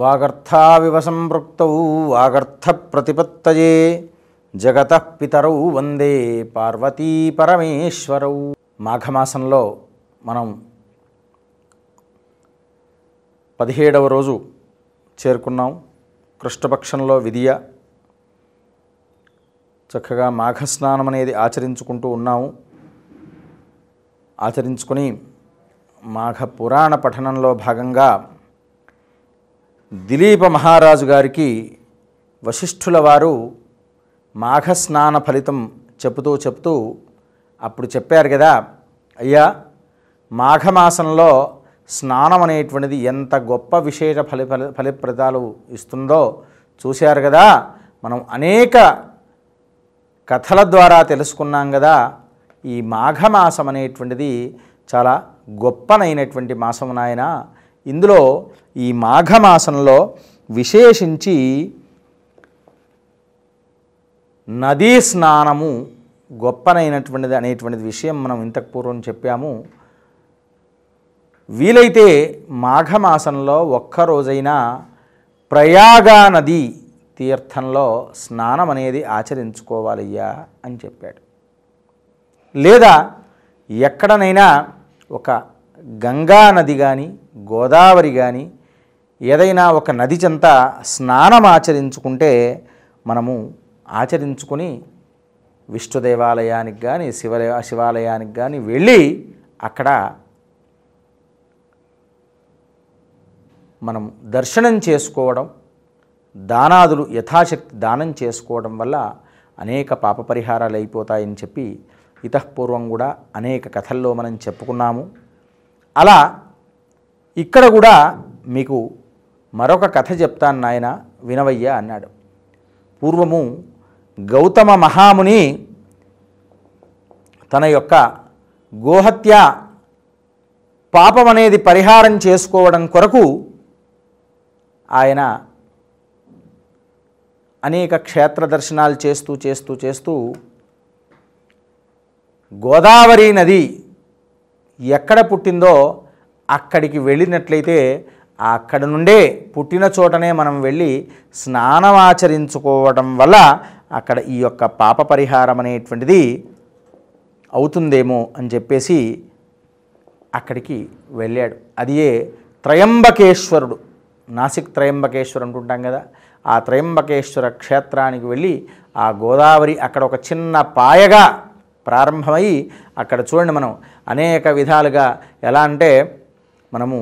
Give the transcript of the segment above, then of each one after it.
వాగర్థావివ సంపృక్త వాగర్థ ప్రతిపత్తయే జగత పితరౌ వందే పార్వతీ పరమేశ్వరౌ మాఘమాసంలో మనం పదిహేడవ రోజు చేరుకున్నాం. కృష్ణపక్షంలో విధియ చక్కగా మాఘస్నానం అనేది ఆచరించుకుంటూ ఉన్నాము. ఆచరించుకొని మాఘ పురాణ పఠనంలో భాగంగా దిలీప మహారాజు గారికి వశిష్ఠుల వారు మాఘస్నాన ఫలితం చెబుతూ చెప్తూ అప్పుడు చెప్పారు కదా అయ్యా మాఘమాసంలో స్నానం అనేటువంటిది ఎంత గొప్ప విశేష ఫలి ఫలి ఫలిప్రదాలు ఇస్తుందో చూశారు కదా మనం అనేక కథల ద్వారా తెలుసుకున్నాం కదా ఈ మాఘమాసం అనేటువంటిది చాలా గొప్పనైనటువంటి మాసం నాయన. ఇందులో ఈ మాఘమాసంలో విశేషించి నదీ స్నానము గొప్పనైనటువంటిది అనేటువంటిది విషయం మనం ఇంతకు పూర్వం చెప్పాము. వీలైతే మాఘమాసంలో ఒక్కరోజైనా ప్రయాగా నది తీర్థంలో స్నానం అనేది ఆచరించుకోవాలయ్యా అని చెప్పాడు. లేదా ఎక్కడనైనా ఒక గంగా నది కానీ గోదావరి కానీ ఏదైనా ఒక నది చెంత స్నానం ఆచరించుకుంటే మనము ఆచరించుకొని విష్ణు దేవాలయానికి కానీ శివ శివాలయానికి కానీ వెళ్ళి అక్కడ మనం దర్శనం చేసుకోవడం దానాదులు యథాశక్తి దానం చేసుకోవడం వల్ల అనేక పాప పరిహారాలు అయిపోతాయని చెప్పి ఇతఃపూర్వం కూడా అనేక కథల్లో మనం చెప్పుకున్నాము. అలా ఇక్కడ కూడా మీకు మరొక కథ చెప్తాను నాయన వినవయ్య అన్నాడు. పూర్వము గౌతమ మహాముని తన యొక్క గోహత్య పాపం అనేది పరిహారం చేసుకోవడం కొరకు ఆయన అనేక క్షేత్ర దర్శనాలు చేస్తూ చేస్తూ చేస్తూ గోదావరి నది ఎక్కడ పుట్టిందో అక్కడికి వెళ్ళినట్లయితే అక్కడ నుండే పుట్టిన చోటనే మనం వెళ్ళి స్నానమాచరించుకోవడం వల్ల అక్కడ ఈ యొక్క పాప పరిహారం అనేటువంటిది అవుతుందేమో అని చెప్పేసి అక్కడికి వెళ్ళాడు. అదియే త్రయంబకేశ్వరుడు. నాసిక్ త్రయంబకేశ్వర్ అంటుంటాం కదా ఆ త్రయంబకేశ్వర క్షేత్రానికి వెళ్ళి ఆ గోదావరి అక్కడ ఒక చిన్న పాయగా ప్రారంభమై అక్కడ చూడండి మనం అనేక విధాలుగా ఎలా అంటే మనము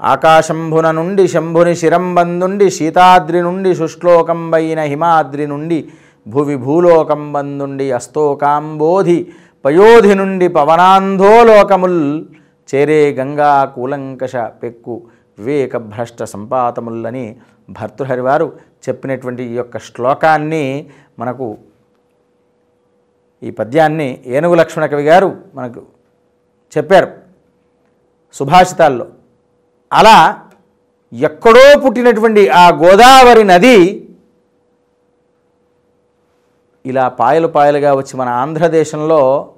ఆకాశంభున నుండి శంభుని శిరంబందుండి శీతాద్రి నుండి శుష్లోకంబైన హిమాద్రి నుండి భువి భూలోకంబందుండి అస్తోకాంబోధి పయోధి నుండి పవనాంధోలోకముల్ చేరే గంగా కూలంకష పెక్కు వివేక భ్రష్ట సంపాతములని భర్తృహరి వారు చెప్పినటువంటి ఈ యొక్క శ్లోకాన్ని మనకు ఈ పద్యాన్ని ఏనుగు లక్ష్మణ కవి గారు మనకు చెప్పారు సుభాషితాల్లో. అలా ఎక్కడో పుట్టినటువంటి ఆ గోదావరి నది ఇలా పాయలు పాయలుగా వచ్చి మన ఆంధ్రదేశంలో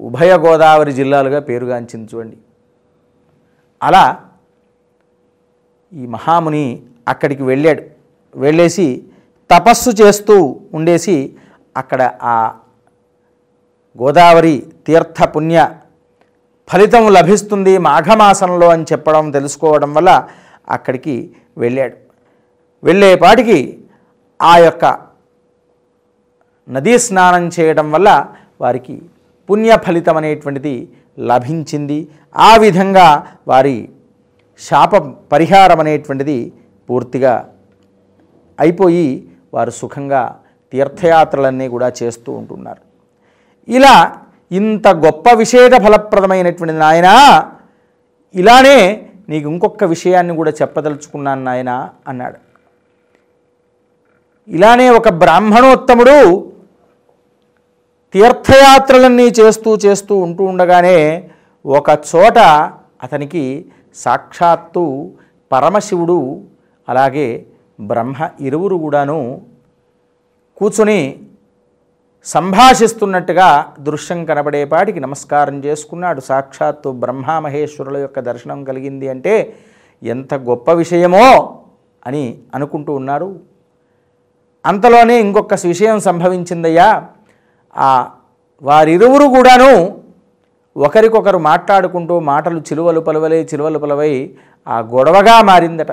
ఉభయ గోదావరి జిల్లాలుగా పేరుగాంచింది చూడండి. అలా ఈ మహాముని అక్కడికి వెళ్ళాడు. వెళ్ళేసి తపస్సు చేస్తూ ఉండేసి అక్కడ ఆ గోదావరి తీర్థ పుణ్య ఫలితం లభిస్తుంది మాఘమాసంలో అని చెప్పడం తెలుసుకోవడం వల్ల అక్కడికి వెళ్ళాడు. వెళ్ళేపాటికి ఆ యొక్క నదీ స్నానం చేయడం వల్ల వారికి పుణ్య ఫలితం అనేటువంటిది లభించింది. ఆ విధంగా వారి శాప పరిహారం అనేటువంటిది పూర్తిగా అయిపోయి వారు సుఖంగా తీర్థయాత్రలన్నీ కూడా చేస్తూ ఉంటున్నారు. ఇలా ఇంత గొప్ప విశేష ఫలప్రదమైనటువంటి నాయన ఇలానే నీకు ఇంకొక విషయాన్ని కూడా చెప్పదలుచుకున్నాను నాయన అన్నాడు. ఇలానే ఒక బ్రాహ్మణోత్తముడు తీర్థయాత్రలన్నీ చేస్తూ చేస్తూ ఉంటూ ఉండగానే ఒక చోట అతనికి సాక్షాత్తు పరమశివుడు అలాగే బ్రహ్మ ఇరువురు కూడాను కూర్చుని సంభాషిస్తున్నట్టుగా దృశ్యం కనబడేపాటికి నమస్కారం చేసుకున్నాడు. సాక్షాత్తు బ్రహ్మామహేశ్వరుల యొక్క దర్శనం కలిగింది అంటే ఎంత గొప్ప విషయమో అని అనుకుంటూ ఉన్నారు. అంతలోనే ఇంకొక విషయం సంభవించిందయ్యా. ఆ వారిరువురు కూడాను ఒకరికొకరు మాట్లాడుకుంటూ మాటలు చిలువలు పలువలే చిలువలు పలువై ఆ గొడవగా మారిందట.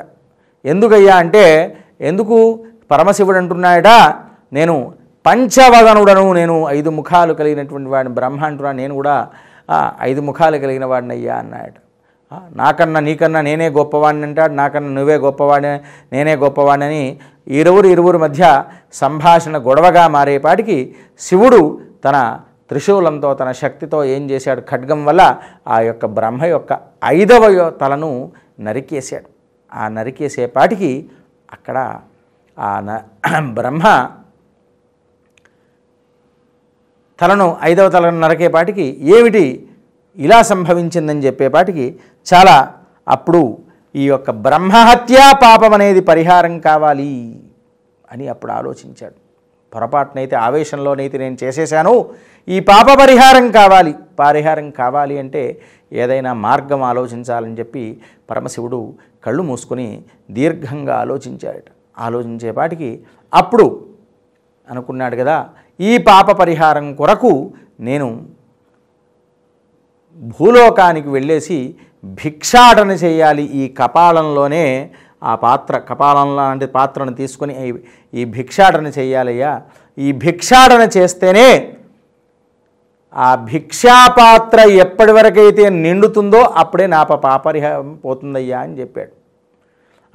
ఎందుకయ్యా అంటే ఎందుకు పరమశివుడు అంటున్నాయట నేను పంచవదనుడను నేను ఐదు ముఖాలు కలిగినటువంటి వాడిని బ్రహ్మ అంటున్నా నేను కూడా ఐదు ముఖాలు కలిగిన వాడిని అయ్యా నాకన్నా నీకన్నా నేనే గొప్పవాడిని అంటాడు నాకన్నా నువ్వే గొప్పవాడిని నేనే గొప్పవాడిని ఇరువురు ఇరువురు మధ్య సంభాషణ గొడవగా మారేపాటికి శివుడు తన త్రిశూలంతో తన శక్తితో ఏం చేశాడు? ఖడ్గం వల్ల ఆ యొక్క బ్రహ్మ యొక్క ఐదవ తలను నరికేశాడు. ఆ నరికేసేపాటికి అక్కడ ఆ న బ్రహ్మ తలను ఐదవ తలను నరకేపాటికి ఏమిటి ఇలా సంభవించిందని చెప్పేపాటికి చాలా అప్పుడు ఈ యొక్క బ్రహ్మహత్యా పాపం అనేది పరిహారం కావాలి అని అప్పుడు ఆలోచించాడు. పొరపాటునైతే ఆవేశంలోనైతే నేను చేసేశాను ఈ పాప పరిహారం కావాలి. పరిహారం కావాలి అంటే ఏదైనా మార్గం ఆలోచించాలని చెప్పి పరమశివుడు కళ్ళు మూసుకొని దీర్ఘంగా ఆలోచించాడట. ఆలోచించేపాటికి అప్పుడు అనుకున్నాడు కదా. ఈ పాప పరిహారం కొరకు నేను భూలోకానికి వెళ్ళేసి భిక్షాటన చేయాలి ఈ కపాలంలోనే ఆ పాత్ర కపాలంలో లాంటి పాత్రను తీసుకొని ఈ- భిక్షాటన చేయాలయ్యా. ఈ భిక్షాటన చేస్తేనే ఆ భిక్షాపాత్ర ఎప్పటి వరకైతే నిండుతుందో అప్పుడే నా ప- పాపరిహారం పోతుందయ్యా అని చెప్పాడు.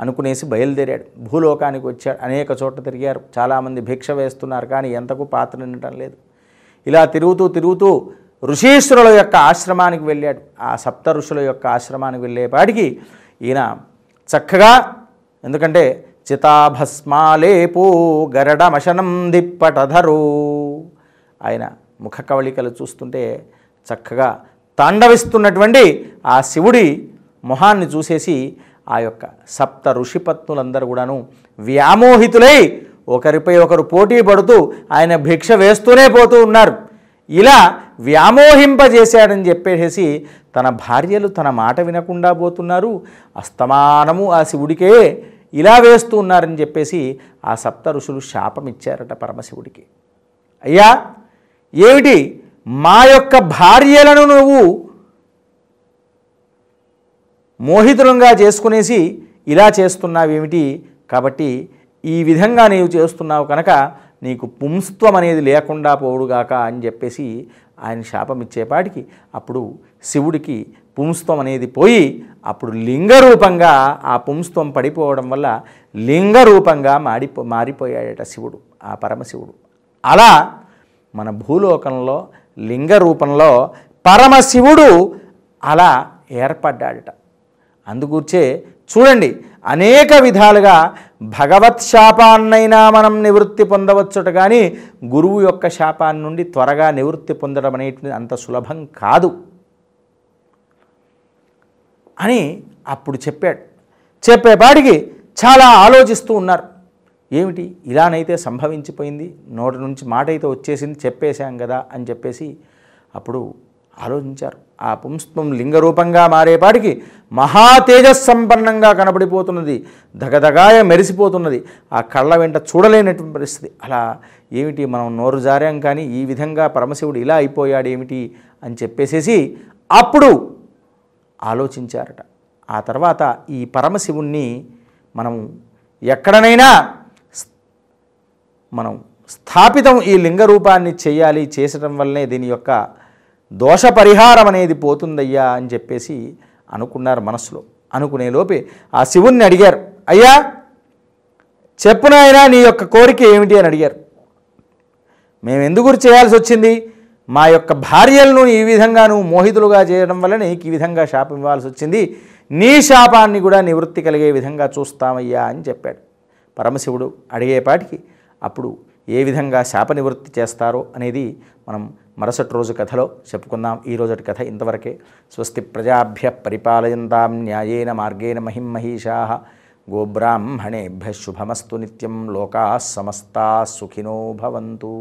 అనుకునేసి బయలుదేరాడు. భూలోకానికి వచ్చాడు. అనేక చోట్ల తిరిగారు. చాలామంది భిక్ష వేస్తున్నారు కానీ ఎంతకు పాత్ర నిండటం లేదు. ఇలా తిరుగుతూ తిరుగుతూ ఋషీశ్వరుల యొక్క ఆశ్రమానికి వెళ్ళాడు. ఆ సప్త ఋషుల యొక్క ఆశ్రమానికి వెళ్ళేపాటికి ఈయన చక్కగా ఎందుకంటే చితాభస్మాలేపు గరడమశనం దిప్పటధరు ఆయన ముఖ కవళికలు చూస్తుంటే చక్కగా తాండవిస్తున్నటువంటి ఆ శివుడి మొహాన్ని చూసేసి ఆ యొక్క సప్త ఋషిపత్నులందరూ కూడాను వ్యామోహితులై ఒకరిపై ఒకరు పోటీ పడుతూ ఆయన భిక్ష వేస్తూనే పోతూ ఉన్నారు. ఇలా వ్యామోహింపజేశాడని చెప్పేసి తన భార్యలు తన మాట వినకుండా పోతున్నారు. అస్తమానము ఆ శివుడికే ఇలా వేస్తూ ఉన్నారని చెప్పేసి ఆ సప్త ఋషులు శాపం ఇచ్చారట పరమశివుడికి. అయ్యా ఏమిటి మా యొక్క భార్యలను నువ్వు మోహితులంగా చేసుకునేసి ఇలా చేస్తున్నావేమిటి? కాబట్టి ఈ విధంగా నీవు చేస్తున్నావు కనుక నీకు పుంస్త్వం అనేది లేకుండా పోవుడుగాక అని చెప్పేసి ఆయన శాపం ఇచ్చేపాటికి అప్పుడు శివుడికి పుంస్త్వం అనేది పోయి అప్పుడు లింగరూపంగా ఆ పుంస్త్వం పడిపోవడం వల్ల లింగరూపంగా మాడిపో మారిపోయాడట శివుడు ఆ పరమశివుడు. అలా మన భూలోకంలో లింగ రూపంలో పరమశివుడు అలా ఏర్పడ్డాడట. అందుకూర్చే చూడండి అనేక విధాలుగా భగవత్ శాపాన్నైనా మనం నివృత్తి పొందవచ్చుట కానీ గురువు యొక్క శాపాన్ని నుండి త్వరగా నివృత్తి పొందడం అనేటిది అంత సులభం కాదు. అని అప్పుడు చెప్పాడు. చెప్పేపాటికి చాలా ఆలోచిస్తూ ఉన్నారు. ఏమిటి? ఇలానైతే సంభవించిపోయింది నోటి నుంచి మాట అయితే వచ్చేసింది చెప్పేశాం కదా అని చెప్పేసి అప్పుడు ఆలోచించారు. ఆ పుంస్త్వం లింగరూపంగా మారేపాటికి మహా తేజస్సంపన్నంగా కనబడిపోతున్నది. దగదగాయ మెరిసిపోతున్నది. ఆ కళ్ళ వెంట చూడలేనటువంటి పరిస్థితి. అలా ఏమిటి మనం నోరు జారాం కానీ ఈ విధంగా పరమశివుడు ఇలా అయిపోయాడు ఏమిటి అని చెప్పేసేసి అప్పుడు ఆలోచించారట. ఆ తర్వాత ఈ పరమశివుణ్ణి మనం ఎక్కడనైనా మనం స్థాపితం ఈ లింగ రూపాన్ని చేయాలి చేసడం వల్లనే దీని యొక్క దోష పరిహారం అనేది పోతుందయ్యా అని చెప్పేసి అనుకున్నారు మనసులో అనుకునే లోపే ఆ శివుణ్ణి అడిగారు అయ్యా చెప్పు నాయనా నీ యొక్క కోరిక ఏమిటి? అని అడిగారు. మేము ఎందుకు చేయాల్సి వచ్చింది? మా యొక్క భార్యలను ఈ విధంగా నువ్వు మోహితులుగా చేయడం వల్ల నీకు ఈ విధంగా శాపం ఇవ్వాల్సి వచ్చింది. నీ శాపాన్ని కూడా నివృత్తి కలిగే విధంగా చూస్తామయ్యా అని చెప్పాడు. పరమశివుడు అడిగేపాటికి అప్పుడు ఏ విధంగా శాప నివృత్తి చేస్తారో అనేది మనం మరుసటి రోజు కథలో చెప్పుకుందాం. ఈ రోజటి కథ ఇంతవరకే. స్వస్తి ప్రజాభ్య పరిపాలయంతాం న్యాయేన మార్గేణ మహిమహీషా గోబ్రాహ్మణేభ్య శుభమస్తు నిత్యం లోకా సమస్తా సుఖినో భవంతు.